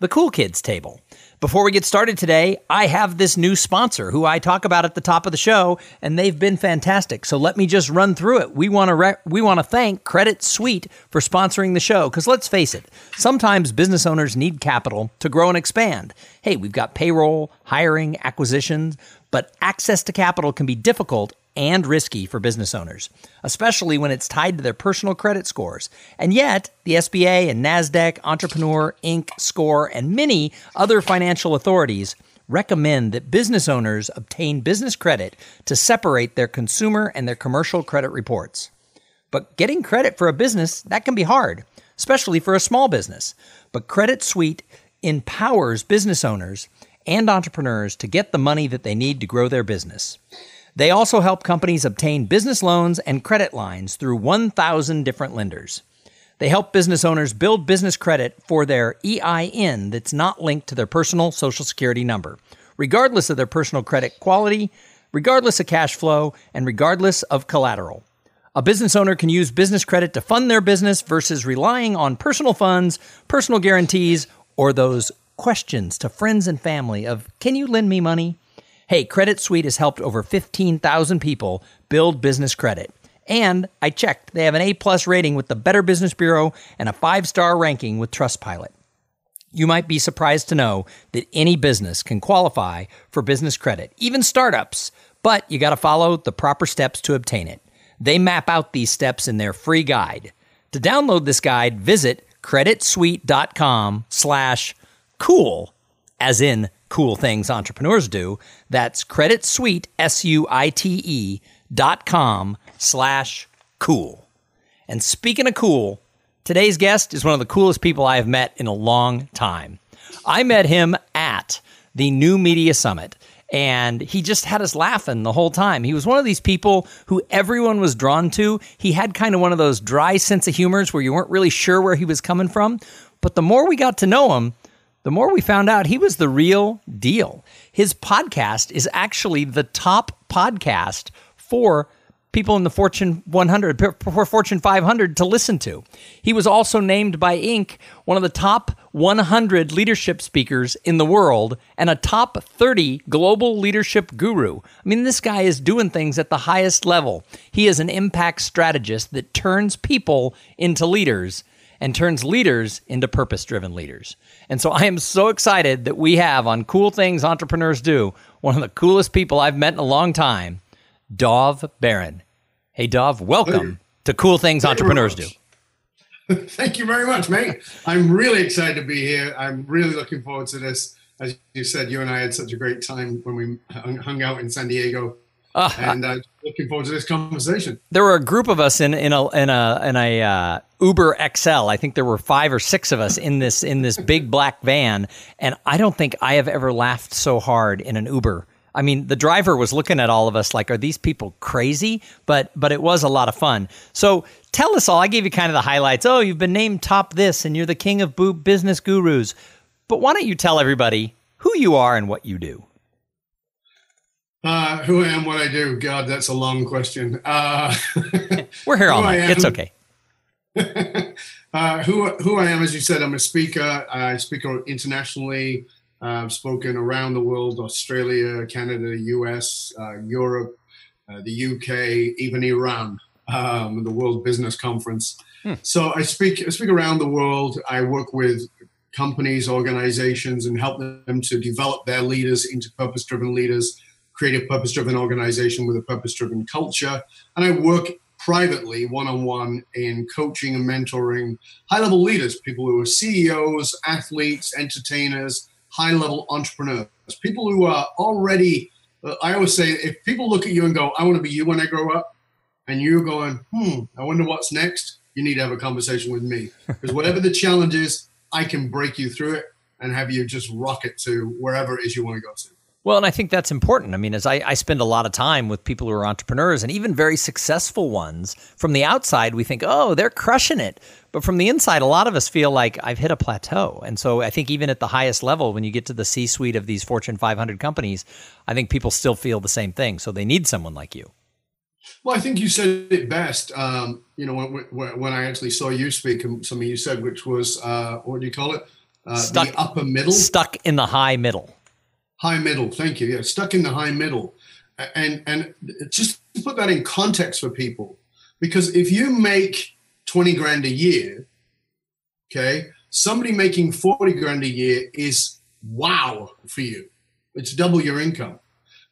the Cool Kids table. Before we get started today, I have this new sponsor who I talk about at the top of the show, and they've been fantastic. So let me just run through it. We want to re- we want to thank Credit Suite for sponsoring the show because let's face it, sometimes business owners need capital to grow and expand. Hey, we've got payroll, hiring, acquisitions, but access to capital can be difficult and risky for business owners, especially when it's tied to their personal credit scores. And yet, the SBA and NASDAQ, Entrepreneur, Inc., SCORE, and many other financial authorities recommend that business owners obtain business credit to separate their consumer and their commercial credit reports. But getting credit for a business, that can be hard, especially for a small business. But Credit Suite empowers business owners and entrepreneurs to get the money that they need to grow their business. They also help companies obtain business loans and credit lines through 1,000 different lenders. They help business owners build business credit for their EIN that's not linked to their personal social security number, regardless of their personal credit quality, regardless of cash flow, and regardless of collateral. A business owner can use business credit to fund their business versus relying on personal funds, personal guarantees, or those questions to friends and family of, can you lend me money? Hey, Credit Suite has helped over 15,000 people build business credit. And I checked, they have an A plus rating with the Better Business Bureau and a five star ranking with Trustpilot. You might be surprised to know that any business can qualify for business credit, even startups, but you got to follow the proper steps to obtain it. They map out these steps in their free guide. To download this guide, visit creditsuite.com slash cool, as in cool things entrepreneurs do. That's credit suite, S U I T E dot com slash cool. And speaking of cool, today's guest is one of the coolest people I have met in a long time. I met him at the New Media Summit and he just had us laughing the whole time. He was one of these people who everyone was drawn to. He had kind of one of those dry sense of humors where you weren't really sure where he was coming from. But the more we got to know him, the more we found out he was the real deal. His podcast is actually the top podcast for people in the Fortune 100, for Fortune 500 to listen to. He was also named by Inc. one of the top 100 leadership speakers in the world and a top 30 global leadership guru. I mean, this guy is doing things at the highest level. He is an impact strategist that turns people into leaders and turns leaders into purpose driven leaders. And so I am so excited that we have on Cool Things Entrepreneurs Do one of the coolest people I've met in a long time, Dov Baron. Hey, Dov, welcome hey. to Cool Things Thank Entrepreneurs Do. Thank you very much, mate. I'm really excited to be here. I'm really looking forward to this. As you said, you and I had such a great time when we hung out in San Diego uh, and uh, looking forward to this conversation. There were a group of us in in a in a in a uh, Uber XL. I think there were five or six of us in this in this big black van, and I don't think I have ever laughed so hard in an Uber. I mean, the driver was looking at all of us like, "Are these people crazy?" But but it was a lot of fun. So tell us all. I gave you kind of the highlights. Oh, you've been named top this, and you're the king of business gurus. But why don't you tell everybody who you are and what you do? Uh, who I am, what I do. God, that's a long question. Uh, We're here all night. It's okay. uh, who who I am, as you said, I'm a speaker. I speak internationally. Uh, I've spoken around the world: Australia, Canada, U.S., uh, Europe, uh, the U.K., even Iran. Um, the World Business Conference. Hmm. So I speak I speak around the world. I work with companies, organizations, and help them to develop their leaders into purpose driven leaders, create a purpose driven organization with a purpose driven culture. And I work privately, one on one, in coaching and mentoring high level leaders, people who are CEOs, athletes, entertainers, high level entrepreneurs, people who are already. Uh, I always say, if people look at you and go, I want to be you when I grow up, and you're going, hmm, I wonder what's next, you need to have a conversation with me. Because whatever the challenge is, I can break you through it and have you just rock it to wherever it is you want to go to. Well, and I think that's important. I mean, as I, I, spend a lot of time with people who are entrepreneurs and even very successful ones, from the outside, we think, oh, they're crushing it. But from the inside, a lot of us feel like I've hit a plateau. And so I think even at the highest level, when you get to the C suite of these Fortune 500 companies, I think people still feel the same thing. So they need someone like you. Well, I think you said it best. Um, you know, when, when, I actually saw you speak, and something you said, which was, uh, what do you call it? Uh, stuck, the upper middle. Stuck in the high middle. High middle. Thank you. Yeah, stuck in the high middle, and and just to put that in context for people, because if you make twenty grand a year, okay, somebody making forty grand a year is wow for you. It's double your income.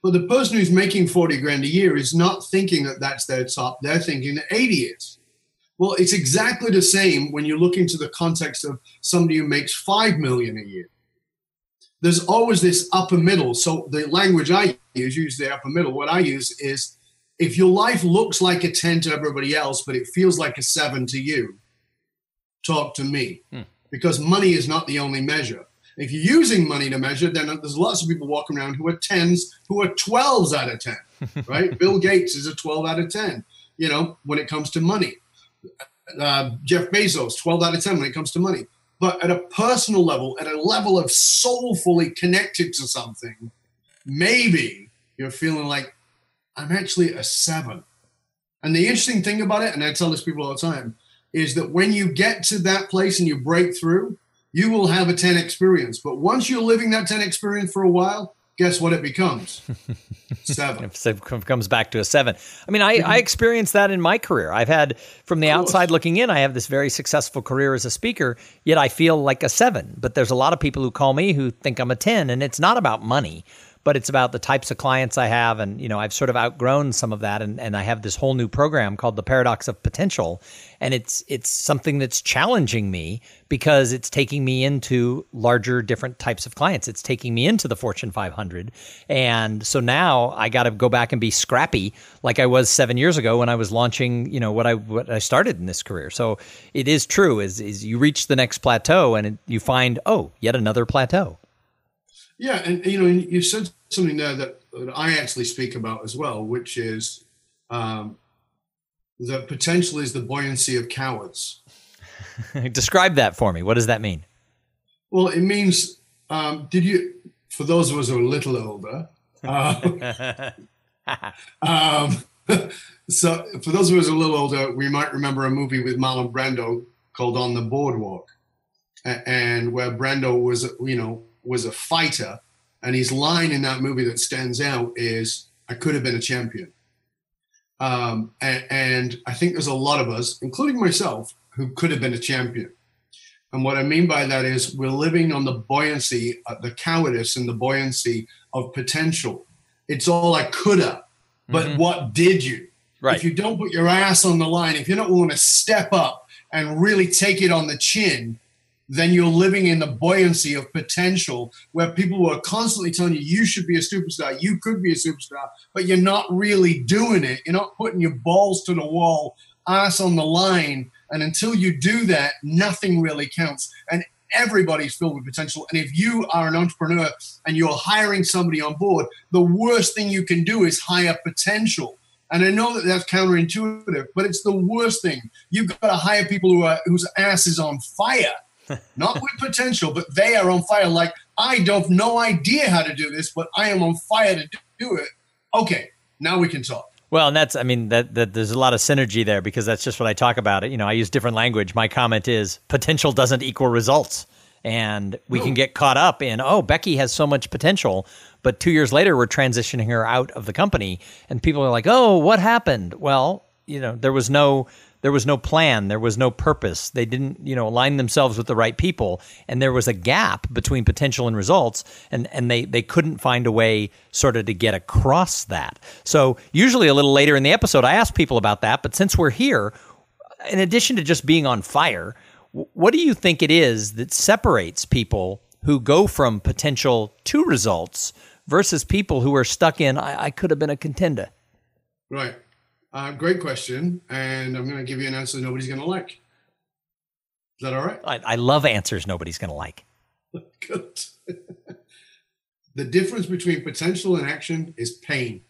But the person who's making 40 grand a year is not thinking that that's their top. They're thinking that 80 is. Well, it's exactly the same when you look into the context of somebody who makes 5 million a year. There's always this upper middle. So the language I use, use the upper middle. What I use is if your life looks like a 10 to everybody else, but it feels like a seven to you, talk to me. Hmm. Because money is not the only measure. If you're using money to measure, then there's lots of people walking around who are 10s, who are 12s out of 10, right? Bill Gates is a 12 out of 10, you know, when it comes to money. Uh, Jeff Bezos, 12 out of 10 when it comes to money. But at a personal level, at a level of soulfully connected to something, maybe you're feeling like, I'm actually a seven. And the interesting thing about it, and I tell this people all the time, is that when you get to that place and you break through, you will have a 10 experience. But once you're living that 10 experience for a while, guess what it becomes? Seven. it comes back to a seven. I mean, I, I mm-hmm. experienced that in my career. I've had, from the outside looking in, I have this very successful career as a speaker, yet I feel like a seven. But there's a lot of people who call me who think I'm a 10, and it's not about money but it's about the types of clients I have. And, you know, I've sort of outgrown some of that. And, and I have this whole new program called the Paradox of Potential. And it's, it's something that's challenging me because it's taking me into larger, different types of clients. It's taking me into the Fortune 500. And so now I got to go back and be scrappy like I was seven years ago when I was launching, you know, what I, what I started in this career. So it is true is, is you reach the next plateau and it, you find, oh, yet another plateau. Yeah, and you know, you said something there that, that I actually speak about as well, which is um, that potential is the buoyancy of cowards. Describe that for me. What does that mean? Well, it means, um, did you, for those of us who are a little older, uh, um, so for those of us who are a little older, we might remember a movie with Marlon Brando called On the Boardwalk, and where Brando was, you know, was a fighter, and his line in that movie that stands out is, "I could have been a champion." Um, and, and I think there's a lot of us, including myself, who could have been a champion. And what I mean by that is we're living on the buoyancy, uh, the cowardice and the buoyancy of potential. It's all I coulda, but mm-hmm. what did you? Right. If you don't put your ass on the line, if you're not willing to step up and really take it on the chin, then you're living in the buoyancy of potential where people are constantly telling you you should be a superstar, you could be a superstar, but you're not really doing it. You're not putting your balls to the wall, ass on the line. And until you do that, nothing really counts. And everybody's filled with potential. And if you are an entrepreneur and you're hiring somebody on board, the worst thing you can do is hire potential. And I know that that's counterintuitive, but it's the worst thing. You've got to hire people who are whose ass is on fire not with potential, but they are on fire. Like, I don't no idea how to do this, but I am on fire to do it. Okay, now we can talk. Well, and that's, I mean, that, that there's a lot of synergy there because that's just what I talk about. It, you know, I use different language. My comment is potential doesn't equal results, and we can get caught up in, oh, Becky has so much potential, but two years later we're transitioning her out of the company, and people are like, oh, what happened? Well, you know, there was no there was no plan, there was no purpose. They didn't, you know, align themselves with the right people, and there was a gap between potential and results, and and they they couldn't find a way sort of to get across that. So usually a little later in the episode, I ask people about that, but since we're here, in addition to just being on fire, what do you think it is that separates people who go from potential to results versus people who are stuck in I, I could have been a contender? Right. Uh, great question, and I'm going to give you an answer nobody's going to like. Is that all right? I, I love answers nobody's going to like. Good. the difference between potential and action is pain.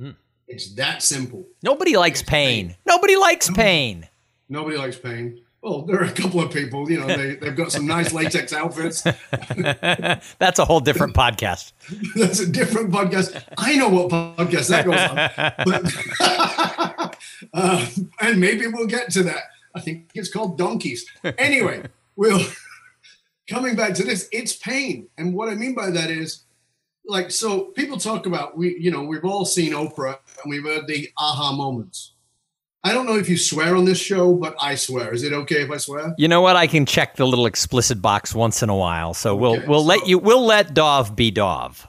Mm. It's that simple. Nobody likes pain. pain. Nobody likes pain. Nobody likes pain. Well, there are a couple of people, you know, they, they've got some nice latex outfits. That's a whole different podcast. That's a different podcast. I know what podcast that goes on. But, uh, and maybe we'll get to that. I think it's called Donkeys. Anyway, we'll coming back to this, it's pain. And what I mean by that is like so people talk about we you know, we've all seen Oprah and we've heard the aha moments I don't know if you swear on this show, but I swear. Is it okay if I swear? You know what? I can check the little explicit box once in a while. So okay, we'll we'll so, let you we'll let Dov be Dov.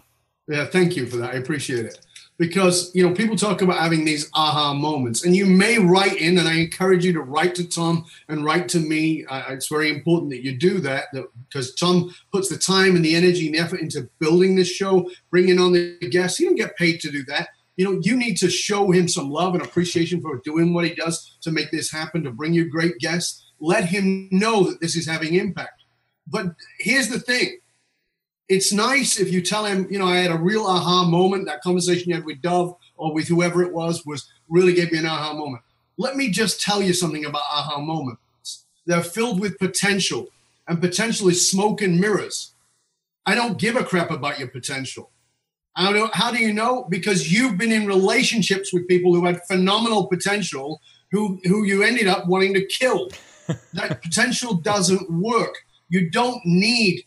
Yeah, thank you for that. I appreciate it. Because you know, people talk about having these aha moments, and you may write in, and I encourage you to write to Tom and write to me. Uh, it's very important that you do that, that, because Tom puts the time and the energy and the effort into building this show, bringing on the guests. He don't get paid to do that you know, you need to show him some love and appreciation for doing what he does to make this happen, to bring you great guests. Let him know that this is having impact. But here's the thing it's nice if you tell him, you know, I had a real aha moment. That conversation you had with Dov or with whoever it was was really gave me an aha moment. Let me just tell you something about aha moments. They're filled with potential, and potential is smoke and mirrors. I don't give a crap about your potential. How do, how do you know? Because you've been in relationships with people who had phenomenal potential, who who you ended up wanting to kill. that potential doesn't work. You don't need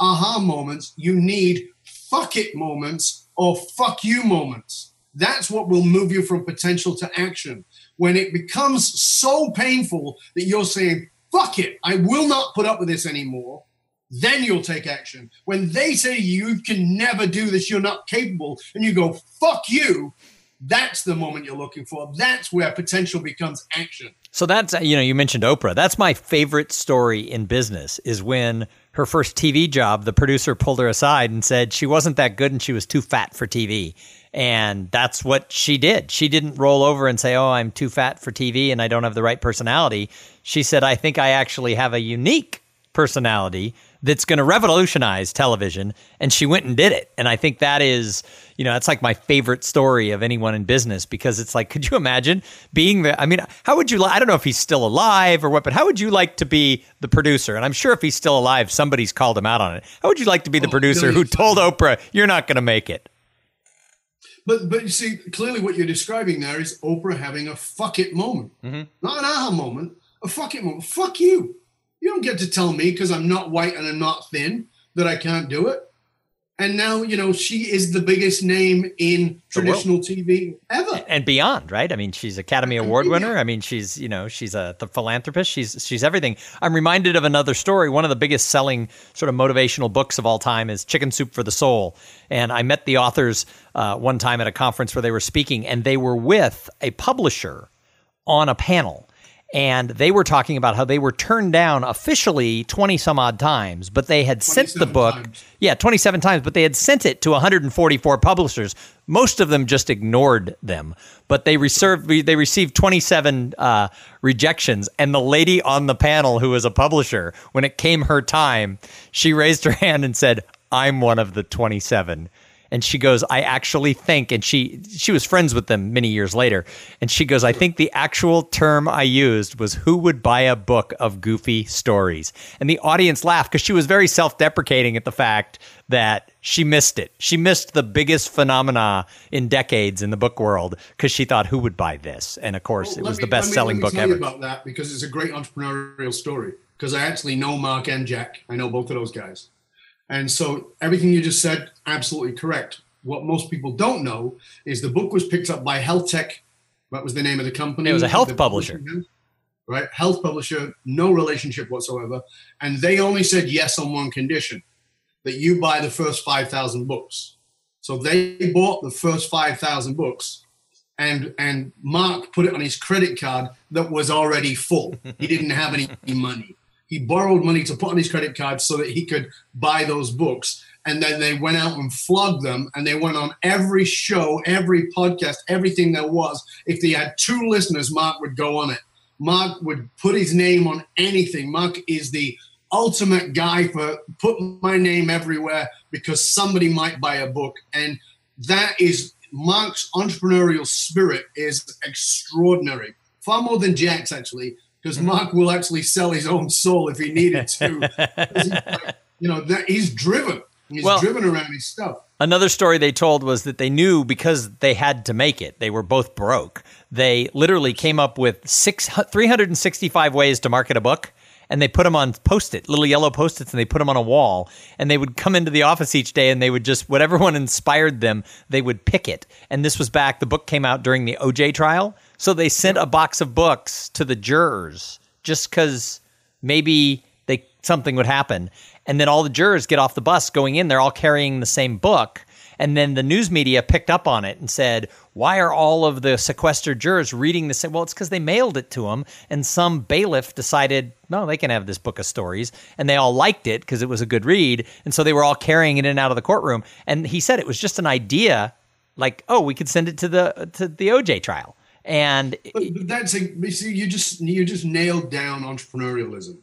aha moments. You need fuck it moments or fuck you moments. That's what will move you from potential to action. When it becomes so painful that you're saying, fuck it, I will not put up with this anymore then you'll take action. When they say you can never do this, you're not capable, and you go, fuck you, that's the moment you're looking for. That's where potential becomes action. So that's, uh, you know, you mentioned Oprah. That's my favorite story in business is when her first TV job, the producer pulled her aside and said she wasn't that good and she was too fat for TV. And that's what she did. She didn't roll over and say, Oh, I'm too fat for TV and I don't have the right personality. She said, I think I actually have a unique personality that's going to revolutionize television and she went and did it. And i think that is you know that's like my favorite story of anyone in business because it's like could you imagine being the i mean how would you like i don't know if he's still alive or what but how would you like to be the producer? And i'm sure if he's still alive somebody's called him out on it. How would you like to be the oh, producer who told oprah you're not going to make it but but you see clearly what you're describing there is oprah having a fuck it moment. Mm-hmm. not an aha moment a fuck it moment. Fuck you you don't get to tell me because I'm not white and I'm not thin that I can't do it. And now, you know, she is the biggest name in traditional TV ever. And beyond, right? I mean, she's Academy Award winner. I mean, she's, you know, she's a the philanthropist. She's she's everything. I'm reminded of another story. One of the biggest selling sort of motivational books of all time is Chicken Soup for the Soul. And I met the authors uh, one time at a conference where they were speaking, and they were with a publisher on a panel and they were talking about how they were turned down officially 20 some odd times but they had sent the book times. yeah 27 times but they had sent it to 144 publishers. Most of them just ignored them but they reserved they received 27 uh, rejections. And the lady on the panel who was a publisher when it came her time she raised her hand and said i'm one of the 27 and she goes i actually think and she she was friends with them many years later. And she goes i think the actual term i used was who would buy a book of goofy stories. And the audience laughed because she was very self-deprecating at the fact that she missed it. She missed the biggest phenomena in decades in the book world because she thought who would buy this? And of course well, it was me, the best-selling book ever. about that because it's a great entrepreneurial story because i actually know mark and jack. I know both of those guys and so everything you just said, absolutely correct. What most people don't know is the book was picked up by Health Tech. What was the name of the company? It was a health publisher. right? Health publisher, no relationship whatsoever. And they only said yes on one condition that you buy the first 5,000 books. So they bought the first 5,000 books and and Mark put it on his credit card that was already full. He didn't have any money. He borrowed money to put on his credit card so that he could buy those books. And then they went out and flogged them and they went on every show, every podcast, everything there was. If they had two listeners, Mark would go on it. Mark would put his name on anything. Mark is the ultimate guy for put my name everywhere because somebody might buy a book. And that is Mark's entrepreneurial spirit is extraordinary, far more than Jack's actually, because mm-hmm. Mark will actually sell his own soul if he needed to. you know, that he's driven. He's well, driven around his stuff. Another story they told was that they knew because they had to make it. They were both broke. They literally came up with six, 365 ways to market a book and they put them on post-it, little yellow post-its, and they put them on a wall. And they would come into the office each day, and they would just whatever one inspired them, they would pick it. And this was back. The book came out during the OJ trial, so they sent a box of books to the jurors just because maybe they something would happen. And then all the jurors get off the bus going in. They're all carrying the same book. And then the news media picked up on it and said, why are all of the sequestered jurors reading this? Well, it's because they mailed it to them, and some bailiff decided, no, they can have this book of stories. And they all liked it because it was a good read. And so they were all carrying it in and out of the courtroom. And he said it was just an idea like, oh, we could send it to the to the OJ trial. And but, but that's a, see, you just you just nailed down entrepreneurialism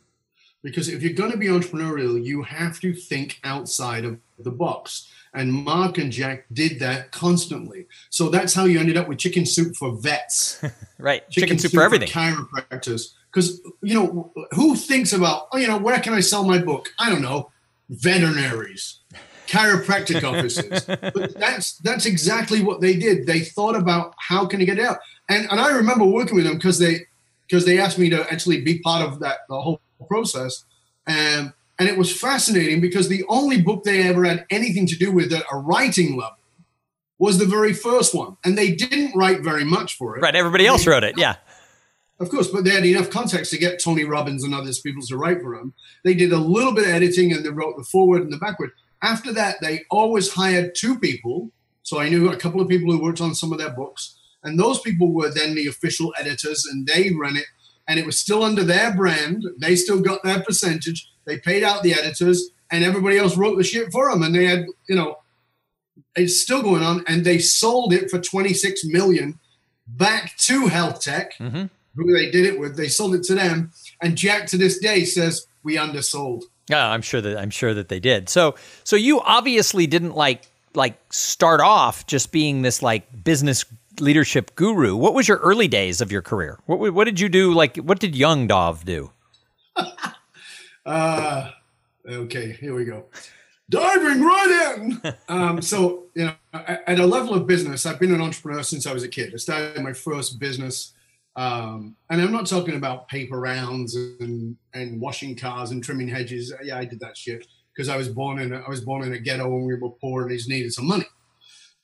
because if you're going to be entrepreneurial, you have to think outside of the box. And Mark and Jack did that constantly. So that's how you ended up with chicken soup for vets. right. Chicken, chicken soup, soup, for everything. For chiropractors. Because, you know, who thinks about, oh, you know, where can I sell my book? I don't know. Veterinaries, chiropractic offices. but that's that's exactly what they did. They thought about how can I get out. And and I remember working with them because they because they asked me to actually be part of that the whole process. And and it was fascinating because the only book they ever had anything to do with at a writing level was the very first one. And they didn't write very much for it. Right. Everybody else wrote it. Yeah. Of course, but they had enough context to get Tony Robbins and others people to write for them. They did a little bit of editing and they wrote the forward and the backward. After that, they always hired two people. So I knew a couple of people who worked on some of their books. And those people were then the official editors and they ran it. And it was still under their brand. They still got their percentage they paid out the editors, and everybody else wrote the shit for them. And they had, you know, it's still going on. And they sold it for 26 million back to Health Tech, mm-hmm. who they did it with. They sold it to them. And Jack to this day says we undersold. Yeah, I'm sure that I'm sure that they did. So so you obviously didn't like like start off just being this like business leadership guru. What was your early days of your career? What what did you do? Like what did young Dov do? Uh, okay, here we go. Diving right in. um, so, you know, at a level of business, I've been an entrepreneur since I was a kid. I started my first business. Um, and I'm not talking about paper rounds and, and washing cars and trimming hedges. Yeah, I did that shit because I was born in a, I was born in a ghetto when we were poor and just needed some money.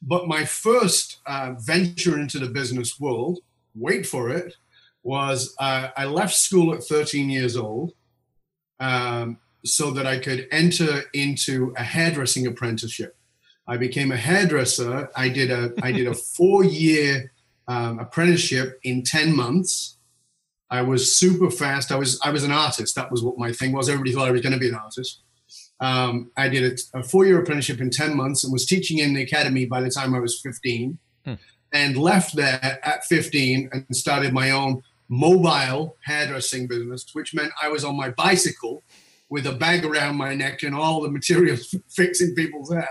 But my first uh, venture into the business world, wait for it, was uh, I left school at 13 years old um, so that I could enter into a hairdressing apprenticeship. I became a hairdresser. I did a I did a four year um, apprenticeship in ten months. I was super fast. I was I was an artist. That was what my thing was. Everybody thought I was going to be an artist. Um, I did a, a four year apprenticeship in ten months and was teaching in the academy by the time I was fifteen, hmm. and left there at fifteen and started my own mobile hairdressing business, which meant I was on my bicycle with a bag around my neck and all the materials fixing people's hair.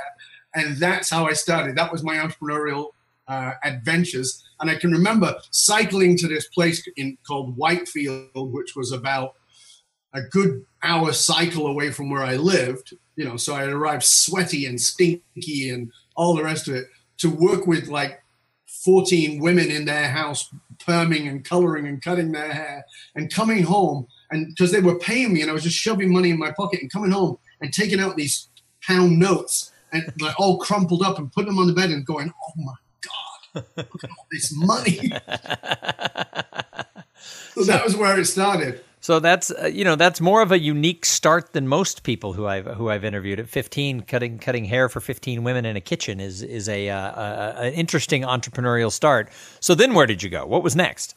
And that's how I started. That was my entrepreneurial uh, adventures. And I can remember cycling to this place in called Whitefield, which was about a good hour cycle away from where I lived. You know, so I arrived sweaty and stinky and all the rest of it to work with like 14 women in their house perming and coloring and cutting their hair and coming home and because they were paying me and I was just shoving money in my pocket and coming home and taking out these pound notes and like all crumpled up and putting them on the bed and going, oh my God, look at all this money. so that was where it started. So that's uh, you know that's more of a unique start than most people who I've who I've interviewed. At 15, cutting cutting hair for 15 women in a kitchen is is a, uh, a an interesting entrepreneurial start. So then, where did you go? What was next?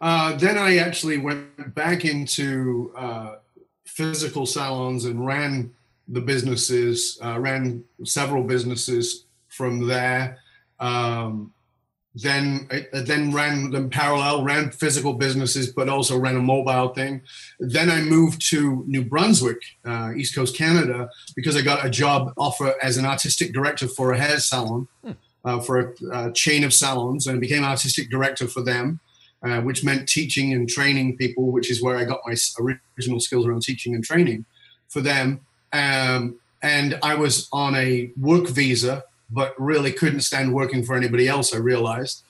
Uh, then I actually went back into uh, physical salons and ran the businesses, uh, ran several businesses from there. Um, then I then ran them parallel, ran physical businesses, but also ran a mobile thing. Then I moved to New Brunswick, uh, East Coast Canada, because I got a job offer as an artistic director for a hair salon, hmm. uh, for a, a, chain of salons, and became artistic director for them, uh, which meant teaching and training people, which is where I got my original skills around teaching and training for them. Um, and I was on a work visa but really couldn't stand working for anybody else, I realized.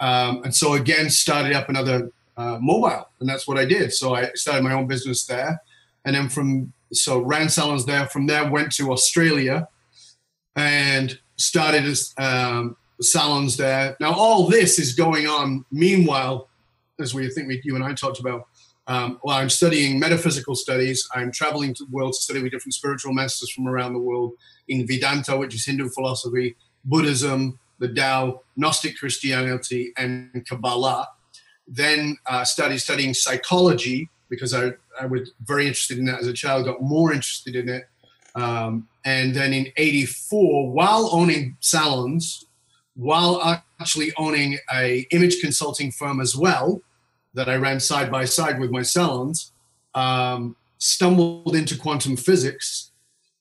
Um, and so again, started up another uh, mobile, and that's what I did. So I started my own business there. And then from, so ran salons there. From there, went to Australia and started um, salons there. Now, all this is going on. Meanwhile, as we think we, you and I talked about, um, well, I'm studying metaphysical studies. I'm traveling to the world to study with different spiritual masters from around the world in Vedanta, which is Hindu philosophy, Buddhism, the Tao, Gnostic Christianity, and Kabbalah. Then uh, studied studying psychology because I, I was very interested in that as a child, got more interested in it. Um, and then in 84, while owning salons, while actually owning a image consulting firm as well, that I ran side by side with my salons, um, stumbled into quantum physics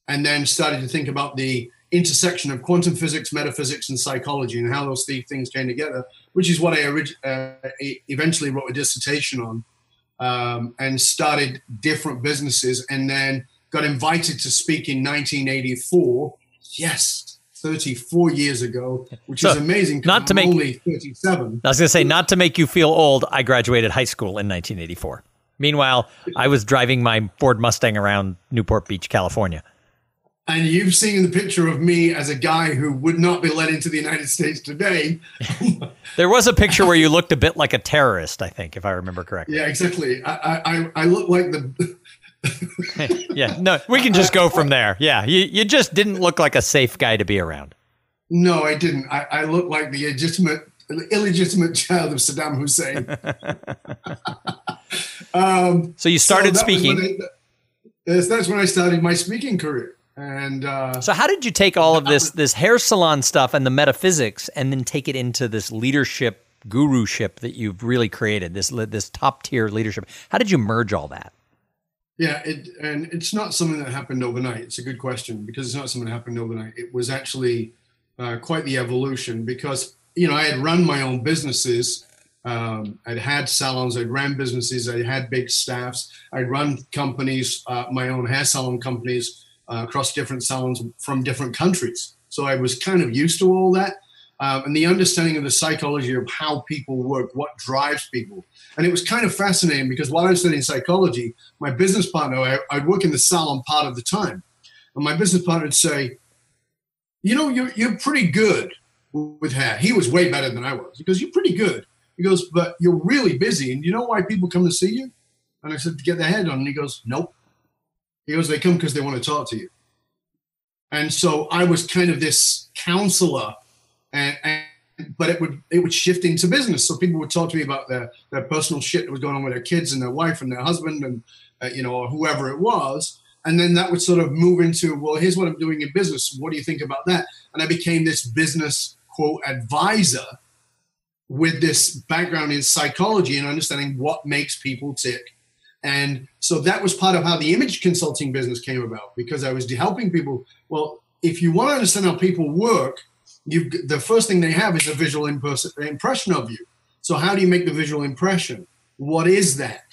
and then started to think about the intersection of quantum physics, metaphysics, and psychology, and how those three things came together, which is what I uh, eventually wrote a dissertation on, um, and started different businesses, and then got invited to speak in 1984. Yes, 34 years ago, which so, is amazing. Not to I'm make only 37. I was going to say, not to make you feel old. I graduated high school in 1984. Meanwhile, I was driving my Ford Mustang around Newport Beach, California and you've seen the picture of me as a guy who would not be let into the United States today. there was a picture where you looked a bit like a terrorist, I think, if I remember correctly. Yeah, exactly. I I, I look like the. Yeah, no, we can just go from there. Yeah, you you just didn't look like a safe guy to be around. No, I didn't. I, I look like the illegitimate illegitimate child of Saddam Hussein. um, so you started so speaking. I, that's when I started my speaking career. And uh, so, how did you take all of this this hair salon stuff and the metaphysics, and then take it into this leadership guruship that you've really created this this top tier leadership? How did you merge all that? Yeah, it, and it's not something that happened overnight. It's a good question because it's not something that happened overnight. It was actually uh, quite the evolution because you know I had run my own businesses. Um, I'd had salons, I'd ran businesses, I had big staffs, I'd run companies, uh, my own hair salon companies uh, across different salons from different countries. So I was kind of used to all that. Um, and the understanding of the psychology of how people work, what drives people. And it was kind of fascinating because while I was studying psychology, my business partner, I, I'd work in the salon part of the time. And my business partner would say, You know, you're, you're pretty good with hair. He was way better than I was. He goes, You're pretty good. He goes, But you're really busy. And you know why people come to see you? And I said, To get their head on. And he goes, Nope. He goes, they come because they want to talk to you. And so I was kind of this counselor, and, and, but it would it would shift into business. So people would talk to me about their their personal shit that was going on with their kids and their wife and their husband and uh, you know or whoever it was. And then that would sort of move into, well, here's what I'm doing in business. What do you think about that? And I became this business quote advisor with this background in psychology and understanding what makes people tick and so that was part of how the image consulting business came about because I was helping people. Well, if you want to understand how people work, you the first thing they have is a visual impression of you. So how do you make the visual impression? What is that?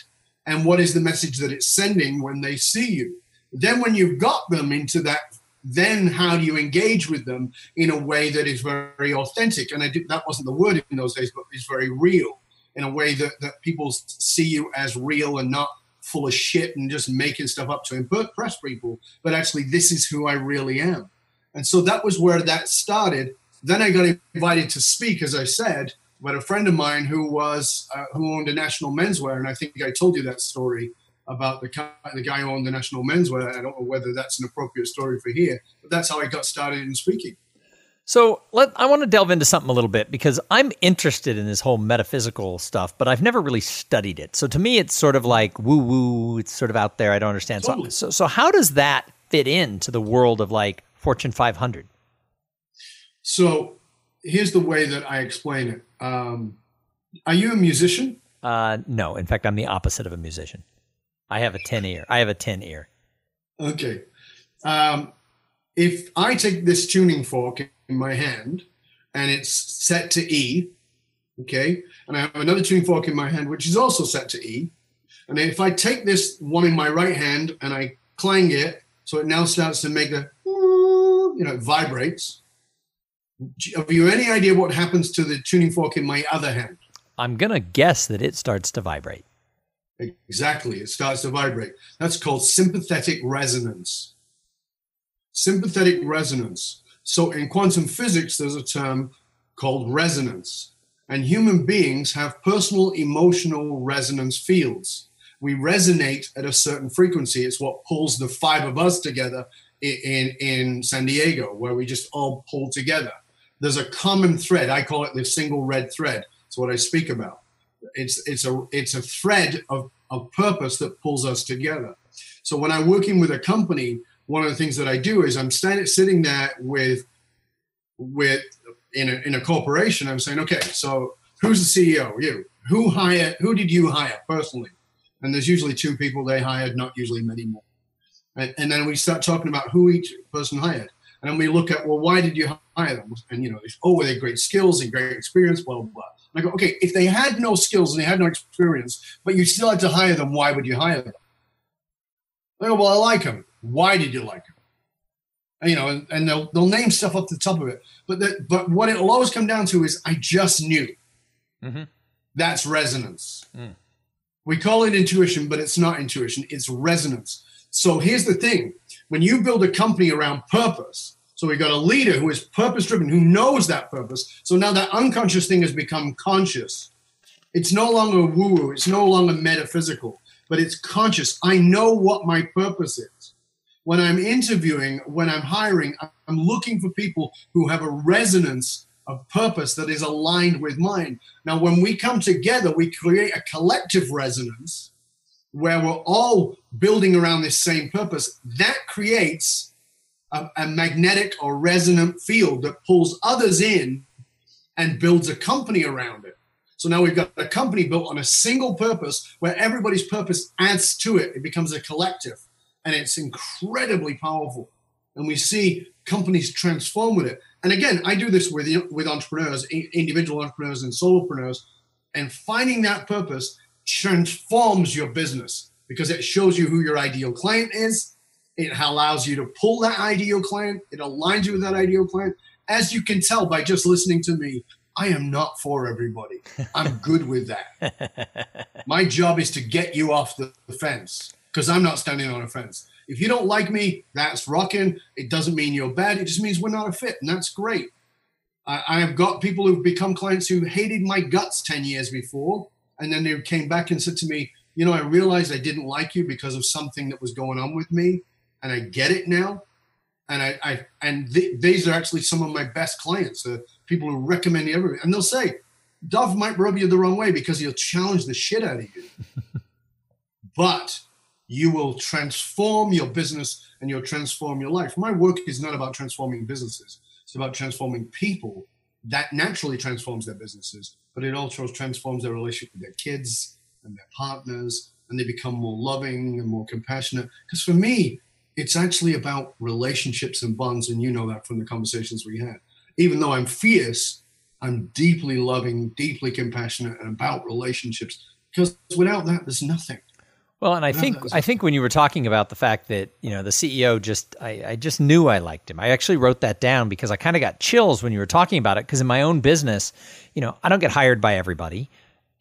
And what is the message that it's sending when they see you? Then when you've got them into that, then how do you engage with them in a way that is very authentic? And I did, that wasn't the word in those days, but is very real in a way that, that people see you as real and not full of shit and just making stuff up to impress people, but actually, this is who I really am. And so that was where that started. Then I got invited to speak, as I said, but a friend of mine who was uh, who owned a national menswear, and I think I told you that story about the guy, the guy who owned the national menswear. I don't know whether that's an appropriate story for here, but that's how I got started in speaking. So let I want to delve into something a little bit because I'm interested in this whole metaphysical stuff, but I've never really studied it. So to me, it's sort of like woo woo. It's sort of out there. I don't understand. Totally. So, so so how does that fit into the world of like Fortune 500? So here's the way that I explain it. Um, are you a musician? Uh, no. In fact, I'm the opposite of a musician. I have a ten ear. I have a ten ear. Okay. Um, if I take this tuning fork in my hand and it's set to E, okay, and I have another tuning fork in my hand which is also set to E, and if I take this one in my right hand and I clang it, so it now starts to make the, you know, it vibrates. Have you any idea what happens to the tuning fork in my other hand? I'm gonna guess that it starts to vibrate. Exactly, it starts to vibrate. That's called sympathetic resonance. Sympathetic resonance. So in quantum physics, there's a term called resonance. And human beings have personal emotional resonance fields. We resonate at a certain frequency. It's what pulls the five of us together in, in San Diego, where we just all pull together. There's a common thread. I call it the single red thread. It's what I speak about. It's it's a it's a thread of, of purpose that pulls us together. So when I'm working with a company, one of the things that I do is I'm standing sitting there with with in a, in a corporation. I'm saying, okay, so who's the CEO? You. Who hired? Who did you hire personally? And there's usually two people they hired, not usually many more. And, and then we start talking about who each person hired. And then we look at, well, why did you hire them? And, you know, oh, were they great skills and great experience, blah, blah, blah. And I go, okay, if they had no skills and they had no experience, but you still had to hire them, why would you hire them? They go, well, I like them. Why did you like them? And, you know, and, and, they'll they'll name stuff up the top of it. But the, but what it'll always come down to is I just knew. Mm-hmm. That's resonance. Mm. We call it intuition, but it's not intuition. It's resonance. So here's the thing: when you build a company around purpose, so we got a leader who is purpose driven, who knows that purpose. So now that unconscious thing has become conscious. It's no longer woo woo. It's no longer metaphysical, but it's conscious. I know what my purpose is when I'm interviewing, when I'm hiring, I'm looking for people who have a resonance of purpose that is aligned with mine. Now, when we come together, we create a collective resonance where we're all building around this same purpose. That creates a, a magnetic or resonant field that pulls others in and builds a company around it. So now we've got a company built on a single purpose where everybody's purpose adds to it. It becomes a collective and it's incredibly powerful. And we see companies transform with it. And again, I do this with with entrepreneurs, individual entrepreneurs, and solopreneurs, and finding that purpose transforms your business because it shows you who your ideal client is. It allows you to pull that ideal client. It aligns you with that ideal client. As you can tell by just listening to me, I am not for everybody. I'm good with that. My job is to get you off the fence because I'm not standing on a fence. If you don't like me, that's rocking. It doesn't mean you're bad. It just means we're not a fit, and that's great. I, I have got people who've become clients who hated my guts 10 years before, and then they came back and said to me, You know, I realized I didn't like you because of something that was going on with me, and I get it now. And I, I and th- these are actually some of my best clients, the people who recommend everything. And they'll say, Dov might rub you the wrong way because he'll challenge the shit out of you. but you will transform your business and you'll transform your life. My work is not about transforming businesses, it's about transforming people. That naturally transforms their businesses, but it also transforms their relationship with their kids and their partners, and they become more loving and more compassionate. Because for me, it's actually about relationships and bonds, and you know that from the conversations we had. Even though I'm fierce, I'm deeply loving, deeply compassionate, and about relationships. Because without that, there's nothing. Well, and I think I think when you were talking about the fact that you know the CEO just I, I just knew I liked him. I actually wrote that down because I kind of got chills when you were talking about it. Because in my own business, you know, I don't get hired by everybody,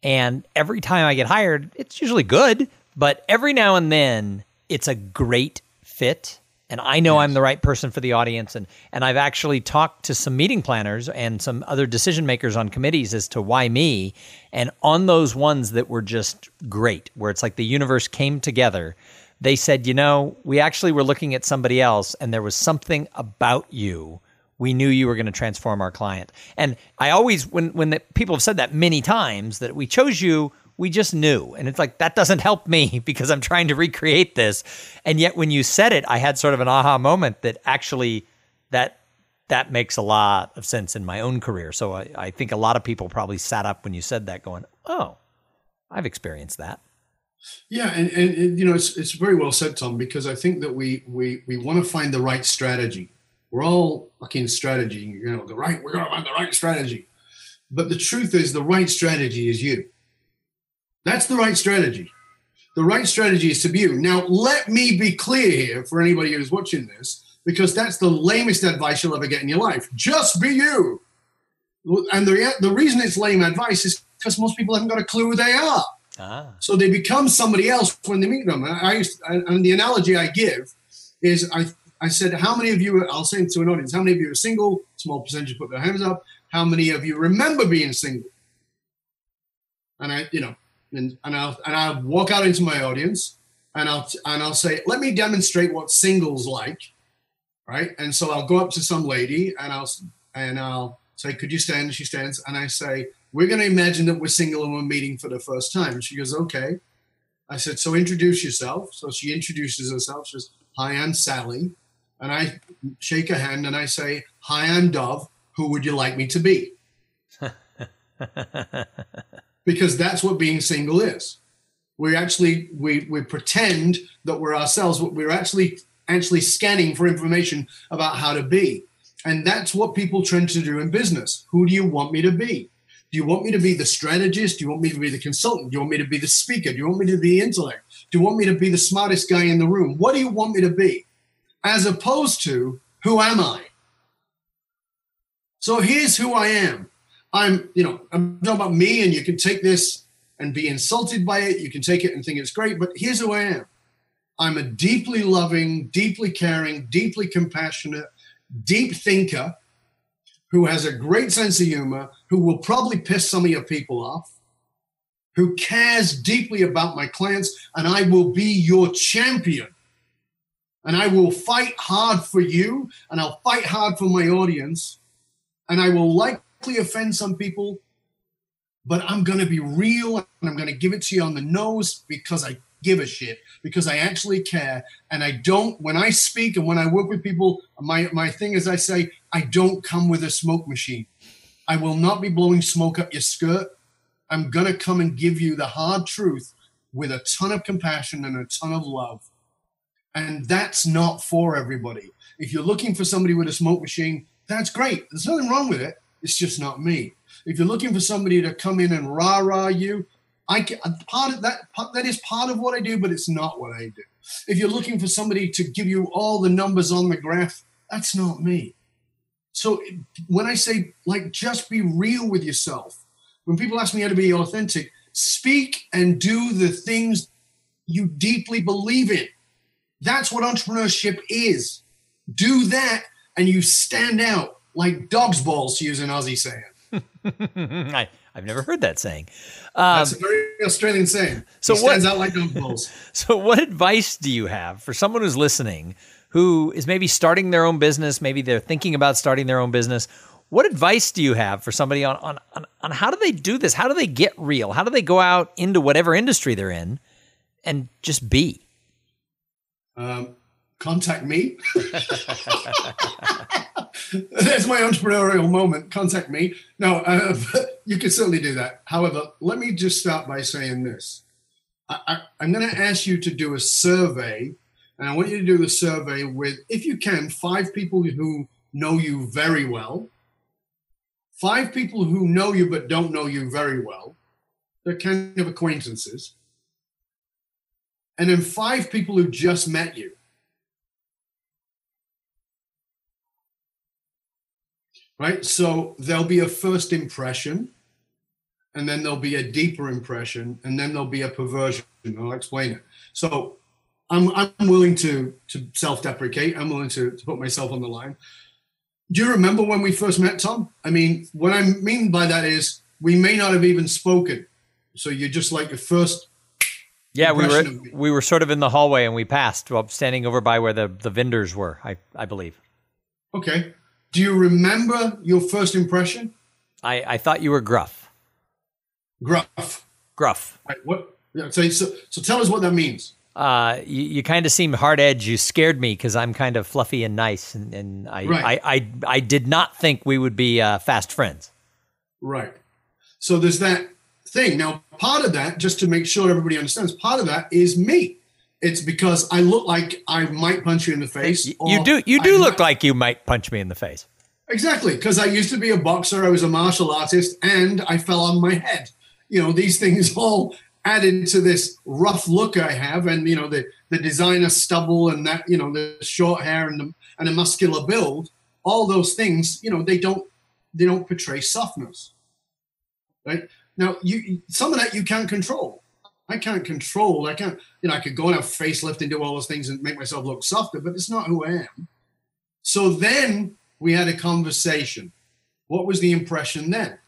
and every time I get hired, it's usually good. But every now and then, it's a great fit, and I know yes. I'm the right person for the audience. And and I've actually talked to some meeting planners and some other decision makers on committees as to why me. And on those ones that were just great, where it's like the universe came together, they said, you know, we actually were looking at somebody else, and there was something about you. We knew you were going to transform our client. And I always, when when the, people have said that many times, that we chose you we just knew. And it's like, that doesn't help me because I'm trying to recreate this. And yet when you said it, I had sort of an aha moment that actually that that makes a lot of sense in my own career. So I, I think a lot of people probably sat up when you said that going, oh, I've experienced that. Yeah, and, and, and, you know it's it's very well said, Tom, because I think that we we we want to find the right strategy. We're all looking strategy, you know, the right. We're going to find the right strategy, but the truth is, the right strategy is you. That's the right strategy. The right strategy is to be you. Now, let me be clear here for anybody who's watching this, because that's the lamest advice you'll ever get in your life. Just be you. And the, the reason it's lame advice is because most people haven't got a clue who they are. Ah. So they become somebody else when they meet them. And, I used, and the analogy I give is I, I said, How many of you, I'll say to an audience, how many of you are single? Small percentage put their hands up. How many of you remember being single? And I, you know, and, and I'll and I'll walk out into my audience and I'll and I'll say, let me demonstrate what singles like, right? And so I'll go up to some lady and I'll and I'll say, could you stand? She stands, and I say, we're going to imagine that we're single and we're meeting for the first time. She goes, okay. I said, so introduce yourself. So she introduces herself. She says, hi, I'm Sally, and I shake her hand and I say, hi, I'm Dov. Who would you like me to be? because that's what being single is. We actually we we pretend that we're ourselves, but we're actually actually scanning for information about how to be. And that's what people tend to do in business. Who do you want me to be? Do you want me to be the strategist? Do you want me to be the consultant? Do you want me to be the speaker? Do you want me to be the intellect? Do you want me to be the smartest guy in the room? What do you want me to be? As opposed to, who am I? So here's who I am. I'm, you know, I'm talking about me, and you can take this and be insulted by it. You can take it and think it's great, but here's who I am. I'm a deeply loving, deeply caring, deeply compassionate, deep thinker who has a great sense of humor, who will probably piss some of your people off, who cares deeply about my clients, and I will be your champion. And I will fight hard for you, and I'll fight hard for my audience, and I will like offend some people, but I'm going to be real and I'm going to give it to you on the nose because I give a shit, because I actually care. And I don't, when I speak and when I work with people, my, my thing is I say, I don't come with a smoke machine. I will not be blowing smoke up your skirt. I'm going to come and give you the hard truth with a ton of compassion and a ton of love. And that's not for everybody. If you're looking for somebody with a smoke machine, that's great. There's nothing wrong with it. It's just not me. If you're looking for somebody to come in and rah rah you, I can, uh, part of that that is part of what I do, but it's not what I do. If you're looking for somebody to give you all the numbers on the graph, that's not me. So when I say like just be real with yourself, when people ask me how to be authentic, speak and do the things you deeply believe in. That's what entrepreneurship is. Do that and you stand out like dog's balls, to use an Aussie saying. I, I've never heard that saying. Um, That's a very Australian saying. So he stands what, out like dog's balls. So, what advice do you have for someone who's listening, who is maybe starting their own business, maybe they're thinking about starting their own business? What advice do you have for somebody on, on, on, on how do they do this? How do they get real? How do they go out into whatever industry they're in and just be? Um, contact me. There's my entrepreneurial moment. Contact me. No, uh, you can certainly do that. However, let me just start by saying this. I, am going to ask you to do a survey, and I want you to do the survey with, if you can, five people who know you very well, five people who know you but don't know you very well. They're kind of acquaintances. And then five people who just met you. Right? So there'll be a first impression, and then there'll be a deeper impression, and then there'll be a perversion. I'll explain it. So I'm I'm willing to to self-deprecate. I'm willing to, to put myself on the line. Do you remember when we first met, Tom? I mean, what I mean by that is we may not have even spoken. So you're just like the first. Yeah, we were we were sort of in the hallway and we passed, well, standing over by where the the vendors were. I I believe. Okay. Do you remember your first impression? I I thought you were gruff. Gruff. Gruff. Right, what? So, so so tell us what that means uh, you, you kind of seem hard edged. You scared me because I'm kind of fluffy and nice, and, and I, right. I, I, I did not think we would be uh, fast friends. Right. So there's that thing. Now, part of that, just to make sure everybody understands, part of that is me. It's because I look like I might punch you in the face. You do. You do I look might, like you might punch me in the face. Exactly, because I used to be a boxer. I was a martial artist, and I fell on my head. You know, these things all added to this rough look I have, and you know the the designer stubble and that you know the short hair and the and a muscular build, all those things, you know, they don't they don't portray softness, right? Now you some of that you can't control. I can't control. I can't, you know, I could go and have facelift and do all those things and make myself look softer, but it's not who I am. So then we had a conversation. What was the impression then?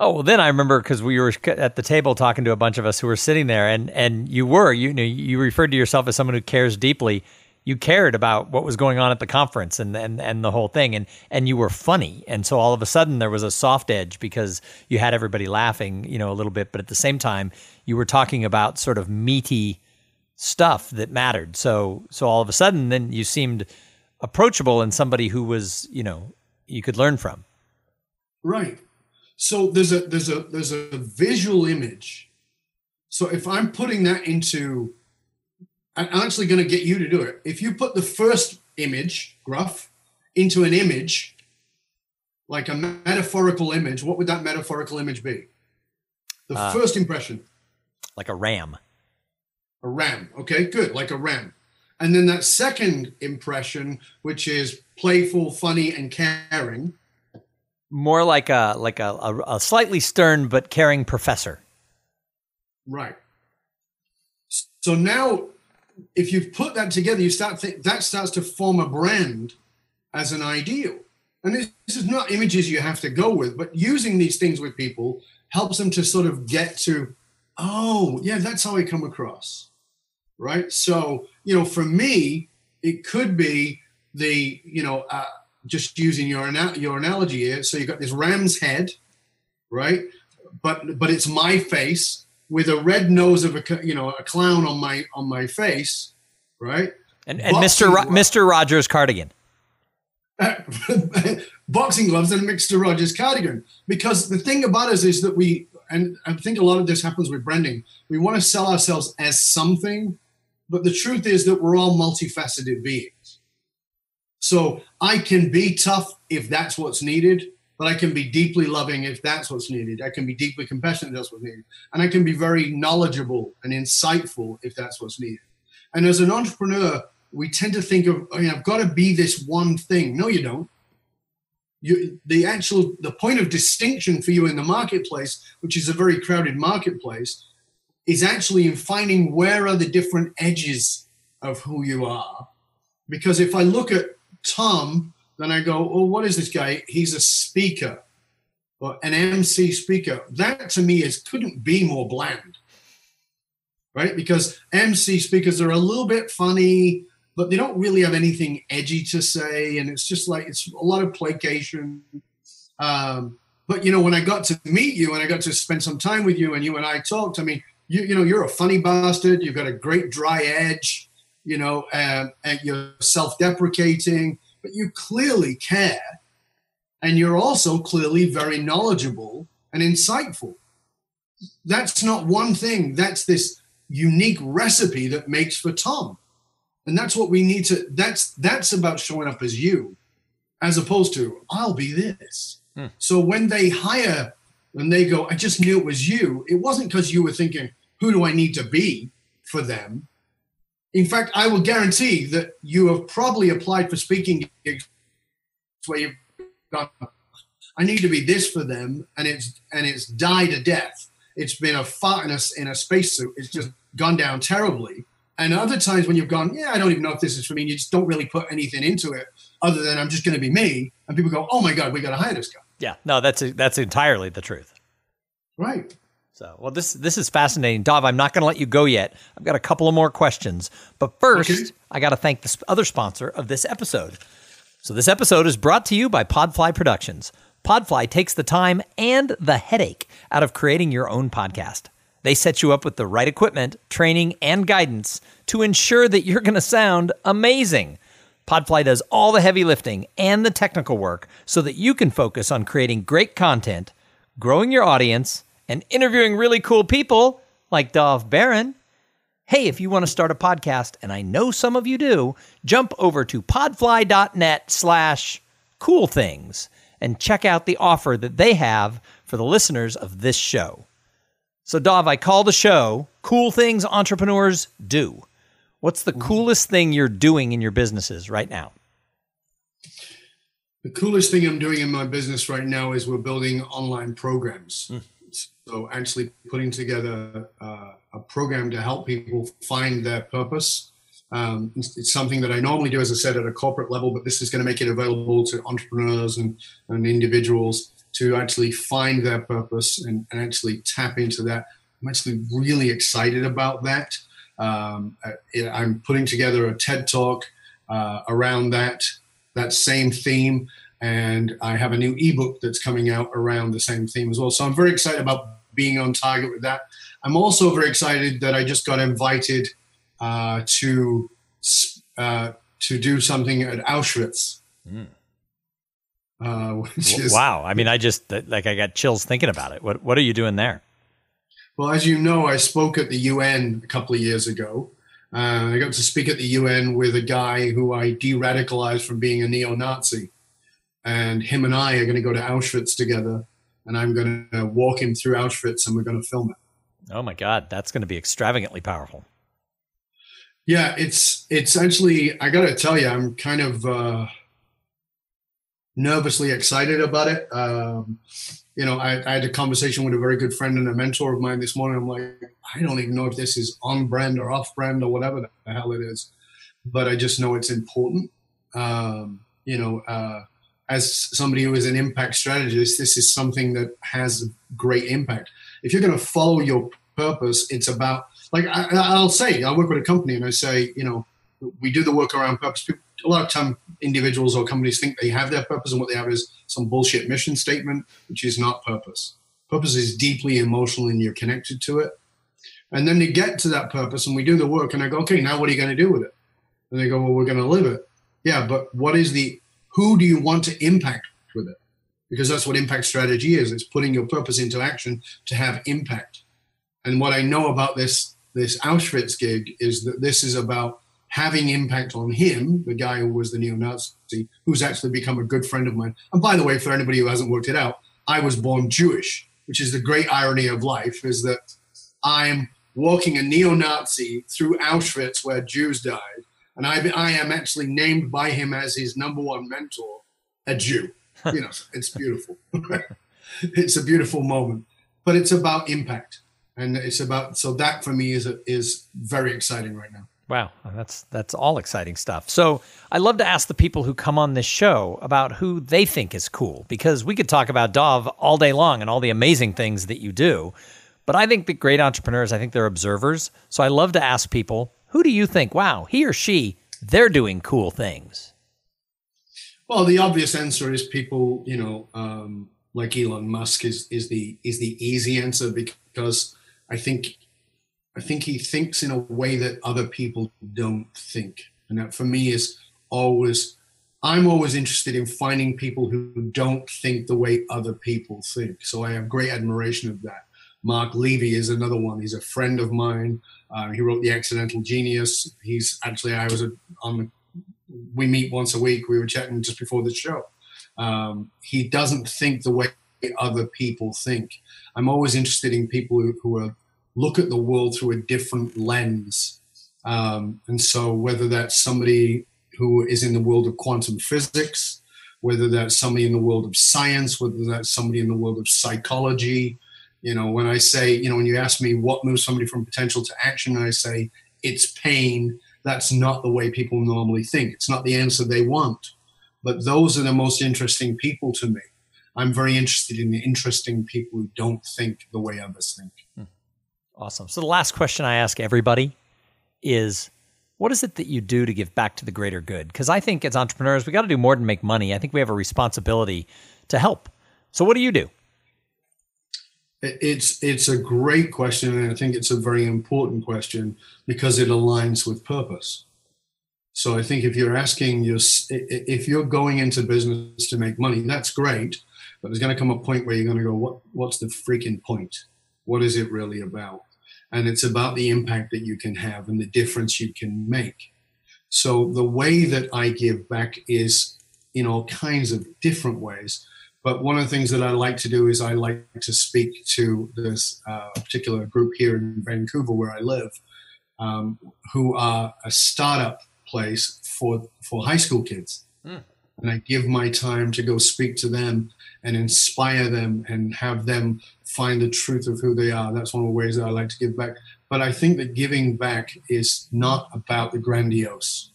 Oh well, then I remember because we were at the table talking to a bunch of us who were sitting there, and and you were you know you referred to yourself as someone who cares deeply. You cared about what was going on at the conference and and and the whole thing, and and you were funny, and so all of a sudden there was a soft edge because you had everybody laughing, you know, a little bit, but at the same time you were talking about sort of meaty stuff that mattered. So so all of a sudden then you seemed approachable and somebody who was you know you could learn from. Right. So there's a there's a there's a visual image. So if i'm putting that into i'm actually going to get you to do it. If you put the first image gruff into an image like a metaphorical image what would that metaphorical image be? The uh, first impression like a ram a ram okay good like a ram and then that second impression which is playful funny and caring more like a like a, a, a slightly stern but caring professor. Right. So now, if you put that together, you start think that starts to form a brand as an ideal. And this, this is not images you have to go with, but using these things with people helps them to sort of get to, oh, yeah, that's how I come across. Right. So, you know, for me, it could be the, you know, uh, just using your your analogy here. So you've got this ram's head, right? But but it's my face with a red nose of a you know a clown on my on my face, right? And, and Mr. Ro- Mr. Rogers cardigan. boxing gloves and Mr. Rogers cardigan. Because the thing about us is that we, and I think a lot of this happens with branding, we want to sell ourselves as something, but the truth is that we're all multifaceted beings. So I can be tough if that's what's needed, but I can be deeply loving if that's what's needed. I can be deeply compassionate if that's what's needed. And I can be very knowledgeable and insightful if that's what's needed. And as an entrepreneur, we tend to think of, I mean, I've got to be this one thing. No, you don't. You, the actual the point of distinction for you in the marketplace, which is a very crowded marketplace, is actually in finding where are the different edges of who you are. Because if I look at Tom, then I go, oh, what is this guy? He's a speaker or an MC speaker. That to me is couldn't be more bland, right? Because MC speakers are a little bit funny, but they don't really have anything edgy to say, and it's just like it's a lot of placation. Um, but you know, when I got to meet you and I got to spend some time with you, and you and I talked, I mean, you you know, you're a funny bastard. You've got a great dry edge you know, um, and you're self-deprecating, but you clearly care, and you're also clearly very knowledgeable and insightful. That's not one thing. That's this unique recipe that makes for Tom, and that's what we need to. That's that's about showing up as you, as opposed to I'll be this. Hmm. So when they hire, and they go, I just knew it was you. It wasn't because you were thinking, who do I need to be for them? In fact, I will guarantee that you have probably applied for speaking gigs where you've gone, I need to be this for them, and it's and it's died a death. It's been a fart in a, in a spacesuit. It's just gone down terribly, and other times when you've gone, yeah, I don't even know if this is for me. And you just don't really put anything into it other than I'm just going to be me. And people go, oh my God, we got to hire this guy. Yeah, no, that's that's entirely the truth. Right. So, well, this this is fascinating, Dov. I'm not going to let you go yet. I've got a couple of more questions, but first, okay. I got to thank the other sponsor of this episode. So, this episode is brought to you by Podfly Productions. Podfly takes the time and the headache out of creating your own podcast. They set you up with the right equipment, training, and guidance to ensure that you're going to sound amazing. Podfly does all the heavy lifting and the technical work so that you can focus on creating great content, growing your audience, and interviewing really cool people like Dov Baron. Hey, if you want to start a podcast, and I know some of you do, jump over to podfly.net slash cool things and check out the offer that they have for the listeners of this show. So, Dov, I call the show Cool Things Entrepreneurs Do. What's the coolest thing you're doing in your businesses right now? The coolest thing I'm doing in my business right now is we're building online programs. Mm. So actually putting together uh, a program to help people find their purpose. Um, it's, it's, something that I normally do, as I said, at a corporate level, but this is going to make it available to entrepreneurs and, and individuals to actually find their purpose and, and actually tap into that. I'm actually really excited about that. Um, I, I'm putting together a TED talk uh, around that that same theme and I have a new ebook that's coming out around the same theme as well. So I'm very excited about being on target with that. I'm also very excited that I just got invited uh, to uh, to do something at Auschwitz. Mm. Uh, is, wow! I mean, I just like I got chills thinking about it. What What are you doing there? Well, as you know, I spoke at the UN a couple of years ago. Uh, I got to speak at the UN with a guy who I de-radicalized from being a neo-Nazi and him and I are going to go to Auschwitz together, and I'm going to walk him through Auschwitz, and we're going to film it. Oh my God, that's going to be extravagantly powerful. Yeah, it's it's actually I got to tell you, I'm kind of uh, nervously excited about it. Um, you know, I, I, had a conversation with a very good friend and a mentor of mine this morning. I'm like, I don't even know if this is on brand or off brand or whatever the hell it is, but I just know it's important. Um, you know, uh, as somebody who is an impact strategist, this is something that has great impact. If you're going to follow your purpose, it's about like I, will say, I work with a company and I say, you know, we do the work around purpose. People, a lot of time, individuals or companies think they have their purpose, and what they have is some bullshit mission statement, which is not purpose. Purpose is deeply emotional, and you're connected to it. And then they get to that purpose, and we do the work, and I go, okay, now what are you going to do with it? And they go, well, we're going to live it. Yeah, but what is the who do you want to impact with it? Because that's what impact strategy is. It's putting your purpose into action to have impact. And what I know about this this Auschwitz gig is that this is about having impact on him, the guy who was the neo-Nazi, who's actually become a good friend of mine. And by the way, for anybody who hasn't worked it out, I was born Jewish, which is the great irony of life, is that I'm walking a neo-Nazi through Auschwitz where Jews died, and I, I am actually named by him as his number one mentor, a Jew. You know, it's beautiful. it's a beautiful moment, but it's about impact, and it's about so that for me is a, is very exciting right now. Wow, that's that's all exciting stuff. So I love to ask the people who come on this show about who they think is cool because we could talk about Dov all day long and all the amazing things that you do. But I think that great entrepreneurs, I think they're observers. So I love to ask people who do you think, wow, he or she, they're doing cool things? Well, the obvious answer is people, you know, um, like Elon Musk is is the is the easy answer because I think I think he thinks in a way that other people don't think, and that for me is always I'm always interested in finding people who don't think the way other people think. So I have great admiration of that. Mark Levy is another one. He's a friend of mine. Uh, he wrote The Accidental Genius. He's actually, I was a, on the, we meet once a week. We were chatting just before the show. Um, he doesn't think the way other people think. I'm always interested in people who, who are, look at the world through a different lens. Um, and so, whether that's somebody who is in the world of quantum physics, whether that's somebody in the world of science, whether that's somebody in the world of psychology, you know, when I say, you know, when you ask me what moves somebody from potential to action, I say it's pain. That's not the way people normally think. It's not the answer they want. But those are the most interesting people to me. I'm very interested in the interesting people who don't think the way others think. Hmm. Awesome. So the last question I ask everybody is what is it that you do to give back to the greater good? Because I think as entrepreneurs, we got to do more than make money. I think we have a responsibility to help. So what do you do? It's it's a great question, and I think it's a very important question because it aligns with purpose. So I think if you're asking your if you're going into business to make money, that's great, but there's going to come a point where you're going to go, what what's the freaking point? What is it really about? And it's about the impact that you can have and the difference you can make. So the way that I give back is in all kinds of different ways. But one of the things that I like to do is I like to speak to this uh, particular group here in Vancouver where I live, um, who are a startup place for for high school kids. Mm. And I give my time to go speak to them and inspire them and have them find the truth of who they are. That's one of the ways that I like to give back. But I think that giving back is not about the grandiose.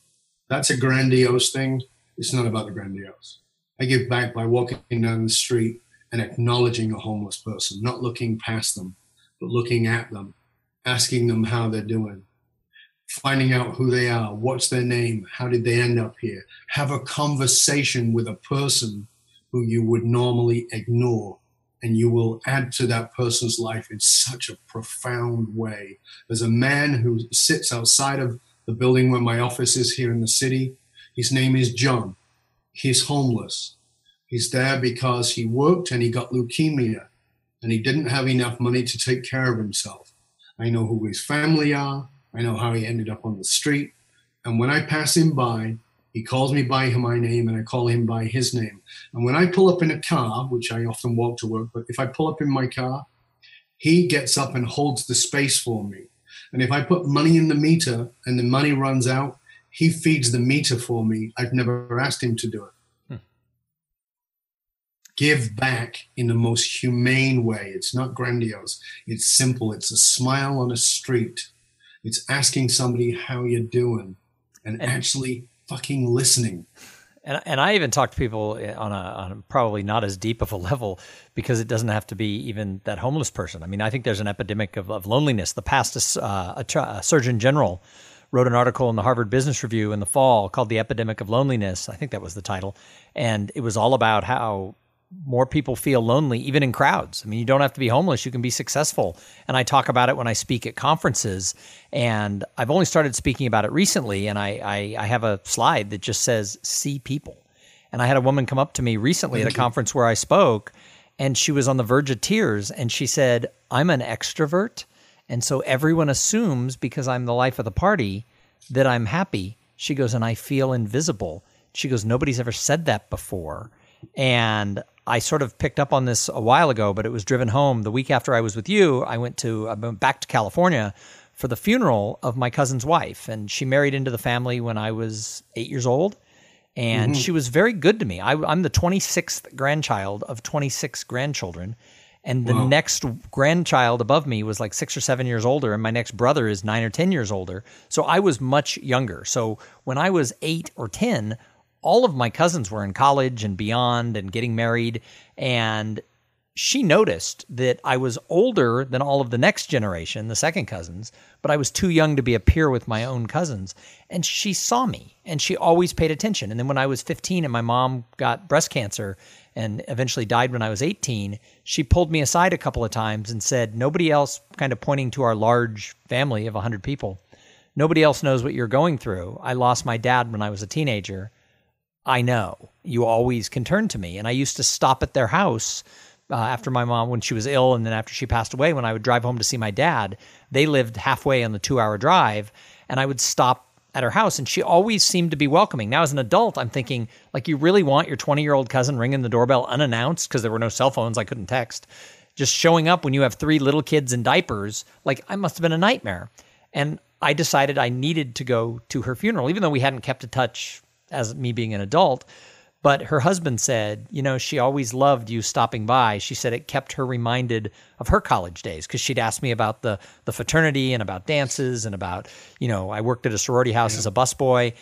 That's a grandiose thing. It's not about the grandiose. I give back by walking down the street and acknowledging a homeless person, not looking past them, but looking at them, asking them how they're doing, finding out who they are, what's their name, how did they end up here. Have a conversation with a person who you would normally ignore. And you will add to that person's life in such a profound way. There's a man who sits outside of the building where my office is here in the city. His name is John. He's homeless. He's there because he worked and he got leukemia and he didn't have enough money to take care of himself. I know who his family are. I know how he ended up on the street. And when I pass him by, he calls me by my name and I call him by his name. And when I pull up in a car, which I often walk to work, but if I pull up in my car, he gets up and holds the space for me. And if I put money in the meter and the money runs out, he feeds the meter for me. I've never asked him to do it. Hmm. Give back in the most humane way. It's not grandiose. It's simple. It's a smile on a street. It's asking somebody how you're doing and, and actually fucking listening. And, and I even talk to people on a, on a probably not as deep of a level because it doesn't have to be even that homeless person. I mean, I think there's an epidemic of, of loneliness. The past uh, a, a Surgeon General wrote an article in the Harvard Business Review in the fall called "The Epidemic of Loneliness." I think that was the title, and it was all about how more people feel lonely, even in crowds. I mean, you don't have to be homeless, you can be successful. And I talk about it when I speak at conferences. And I've only started speaking about it recently. And I, I, I have a slide that just says, see people. And I had a woman come up to me recently Thank at a you. conference where I spoke, and she was on the verge of tears. And she said, I'm an extrovert. And so everyone assumes because I'm the life of the party that I'm happy. She goes, and I feel invisible. She goes, nobody's ever said that before. And I sort of picked up on this a while ago, but it was driven home the week after I was with you. I went to I went back to California for the funeral of my cousin's wife, and she married into the family when I was eight years old, and mm-hmm. she was very good to me. I, am the 26th grandchild of 26 grandchildren, and the wow. next grandchild above me was like six or seven years older, and my next brother is nine or ten years older. So I was much younger. So when I was eight or ten, all of my cousins were in college and beyond and getting married. And she noticed that I was older than all of the next generation, the second cousins, but I was too young to be a peer with my own cousins. And she saw me and she always paid attention. And then when I was 15 and my mom got breast cancer and eventually died when I was 18, she pulled me aside a couple of times and said, Nobody else, kind of pointing to our large family of 100 people, nobody else knows what you're going through. I lost my dad when I was a teenager. I know you always can turn to me. And I used to stop at their house uh, after my mom, when she was ill, and then after she passed away, when I would drive home to see my dad. They lived halfway on the two hour drive, and I would stop at her house, and she always seemed to be welcoming. Now, as an adult, I'm thinking, like, you really want your 20 year old cousin ringing the doorbell unannounced because there were no cell phones, I couldn't text. Just showing up when you have three little kids in diapers, like, I must have been a nightmare. And I decided I needed to go to her funeral, even though we hadn't kept in touch as me being an adult. But her husband said, you know, she always loved you stopping by. She said it kept her reminded of her college days because she'd asked me about the the fraternity and about dances and about, you know, I worked at a sorority house yeah. as a busboy,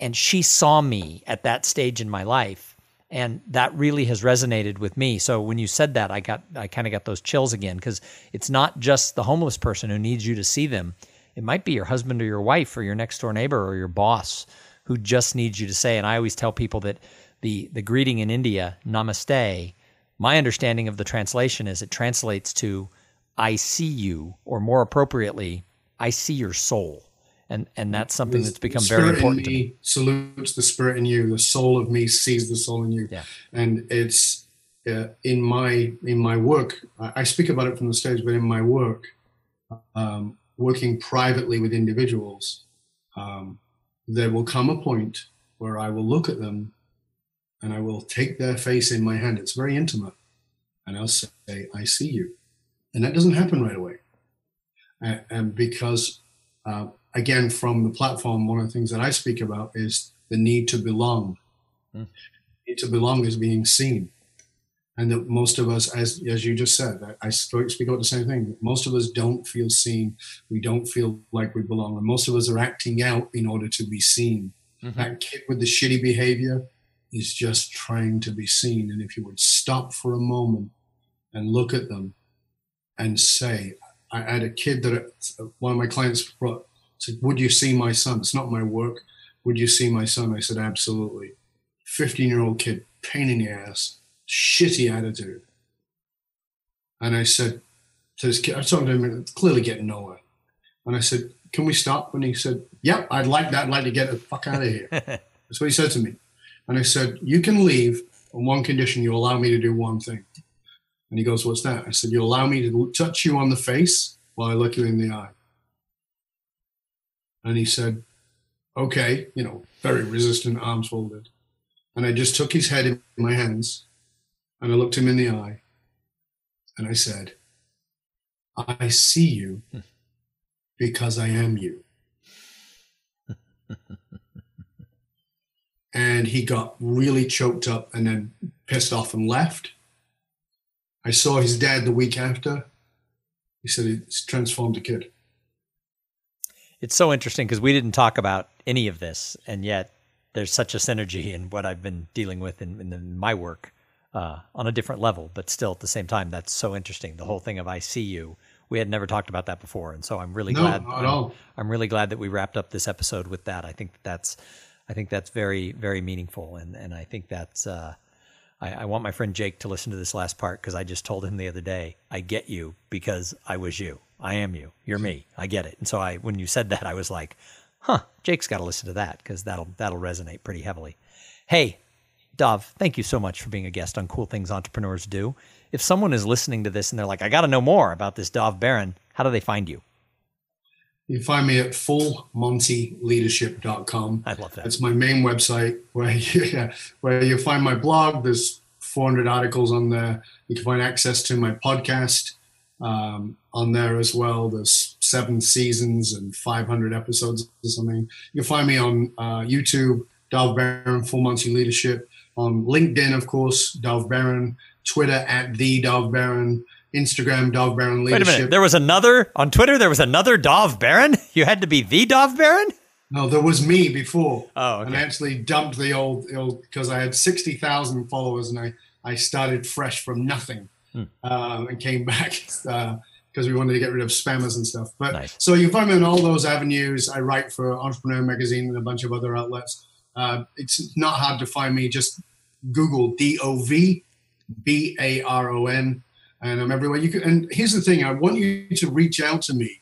and she saw me at that stage in my life, and that really has resonated with me. So when you said that, I got I kind of got those chills again because it's not just the homeless person who needs you to see them. It might be your husband or your wife or your next door neighbor or your boss who just needs you to say. And I always tell people that the the greeting in India, Namaste, my understanding of the translation is it translates to I see you, or more appropriately, I see your soul. And and that's something that's become very important to me. Salutes the spirit in you. The soul of me sees the soul in you. Yeah. And it's uh, in my in my work. I speak about it from the stage, but in my work, um, working privately with individuals, um, there will come a point where I will look at them and I will take their face in my hand. It's very intimate. And I'll say, I see you. And that doesn't happen right away. And because, uh, again, from the platform, one of the things that I speak about is the need to belong. Mm. Need to belong is being seen. And that most of us, as, as you just said, I, I speak about the same thing. Most of us don't feel seen. We don't feel like we belong. And most of us are acting out in order to be seen. Mm-hmm. That kid with the shitty behavior, is just trying to be seen. And if you would stop for a moment and look at them and say, I had a kid that one of my clients brought, said, Would you see my son? It's not my work. Would you see my son? I said, Absolutely. 15 year old kid, pain in the ass, shitty attitude. And I said to this kid, I was talking to him, clearly getting nowhere. And I said, Can we stop? And he said, Yep, I'd like that. I'd like to get the fuck out of here. That's what he said to me. And I said, You can leave on one condition you allow me to do one thing. And he goes, What's that? I said, You allow me to touch you on the face while I look you in the eye. And he said, Okay, you know, very resistant, arms folded. And I just took his head in my hands and I looked him in the eye and I said, I see you because I am you. and he got really choked up and then pissed off and left. I saw his dad the week after. He said it's transformed a kid. It's so interesting because we didn't talk about any of this, and yet there's such a synergy in what I've been dealing with in, in my work uh, on a different level, but still at the same time, that's so interesting. The whole thing of I see you. We had never talked about that before, and so I'm really no, glad. I'm, I'm, really glad that we wrapped up this episode with that. I think that that's I think that's very, very meaningful. And, and I think that's, uh, I, I, want my friend Jake to listen to this last part because I just told him the other day, I get you because I was you. I am you. You're me. I get it. And so I, when you said that, I was like, huh, Jake's got to listen to that because that'll, that'll resonate pretty heavily. Hey, Dov, thank you so much for being a guest on Cool Things Entrepreneurs Do. If someone is listening to this and they're like, I got to know more about this Dov Baron, how do they find you? You find me at fullmontyleadership.com. I love that. It's my main website where you, where you find my blog. There's 400 articles on there. You can find access to my podcast um, on there as well. There's seven seasons and 500 episodes or something. You can find me on uh, YouTube, Dov Baron, Full Monty Leadership. On LinkedIn, of course, Dov Baron. Twitter at the Dov Baron. Instagram Dov Baron Leadership. Wait a minute. There was another on Twitter. There was another Dov Baron. You had to be the Dov Baron. No, there was me before. Oh, okay. and I actually dumped the old, old because I had sixty thousand followers, and I I started fresh from nothing, hmm. um, and came back because uh, we wanted to get rid of spammers and stuff. But nice. so you find me on all those avenues. I write for Entrepreneur Magazine and a bunch of other outlets. Uh, it's not hard to find me. Just Google D O V B A R O N and I'm everywhere. You can, and here's the thing: I want you to reach out to me.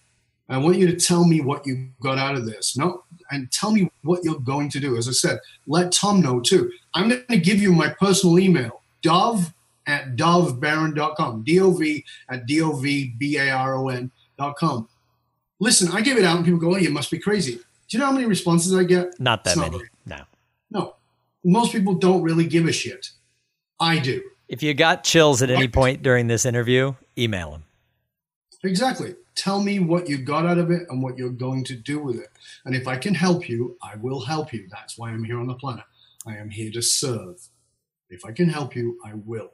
I want you to tell me what you got out of this. No, and tell me what you're going to do. As I said, let Tom know too. I'm going to give you my personal email, Dov at dovbaron.com, D-O-V at D-O-V-B-A-R-O-N.com. Listen, I give it out and people go, oh, you must be crazy. Do you know how many responses I get? Not that many. no. No. Most people don't really give a shit. I do. If you got chills at any point during this interview, email him. Exactly. Tell me what you got out of it and what you're going to do with it. And if I can help you, I will help you. That's why I'm here on the planet. I am here to serve. If I can help you, I will.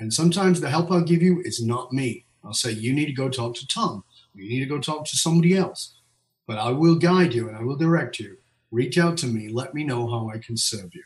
And sometimes the help I'll give you is not me. I'll say, you need to go talk to Tom. You need to go talk to somebody else. But I will guide you and I will direct you. Reach out to me. Let me know how I can serve you.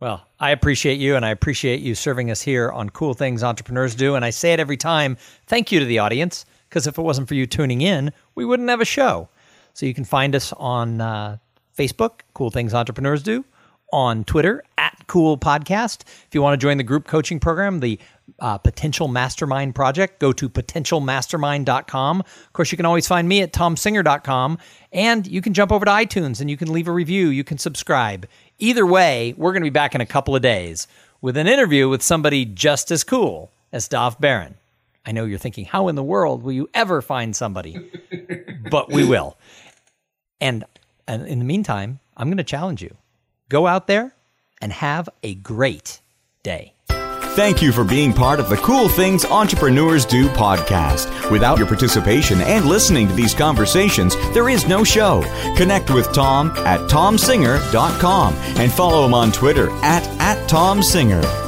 Well, I appreciate you and I appreciate you serving us here on Cool Things Entrepreneurs Do. And I say it every time thank you to the audience, because if it wasn't for you tuning in, we wouldn't have a show. So you can find us on uh, Facebook, Cool Things Entrepreneurs Do, on Twitter at Cool Podcast. If you want to join the group coaching program, the uh, Potential Mastermind Project, go to potentialmastermind.com. Of course, you can always find me at tomsinger.com, and you can jump over to iTunes and you can leave a review. You can subscribe. Either way, we're going to be back in a couple of days with an interview with somebody just as cool as Dov Baron. I know you're thinking, how in the world will you ever find somebody? but we will. And, and in the meantime, I'm going to challenge you go out there and have a great day. Thank you for being part of the Cool Things Entrepreneurs Do podcast. Without your participation and listening to these conversations, there is no show. Connect with Tom at tomsinger.com and follow him on Twitter at, at tomsinger.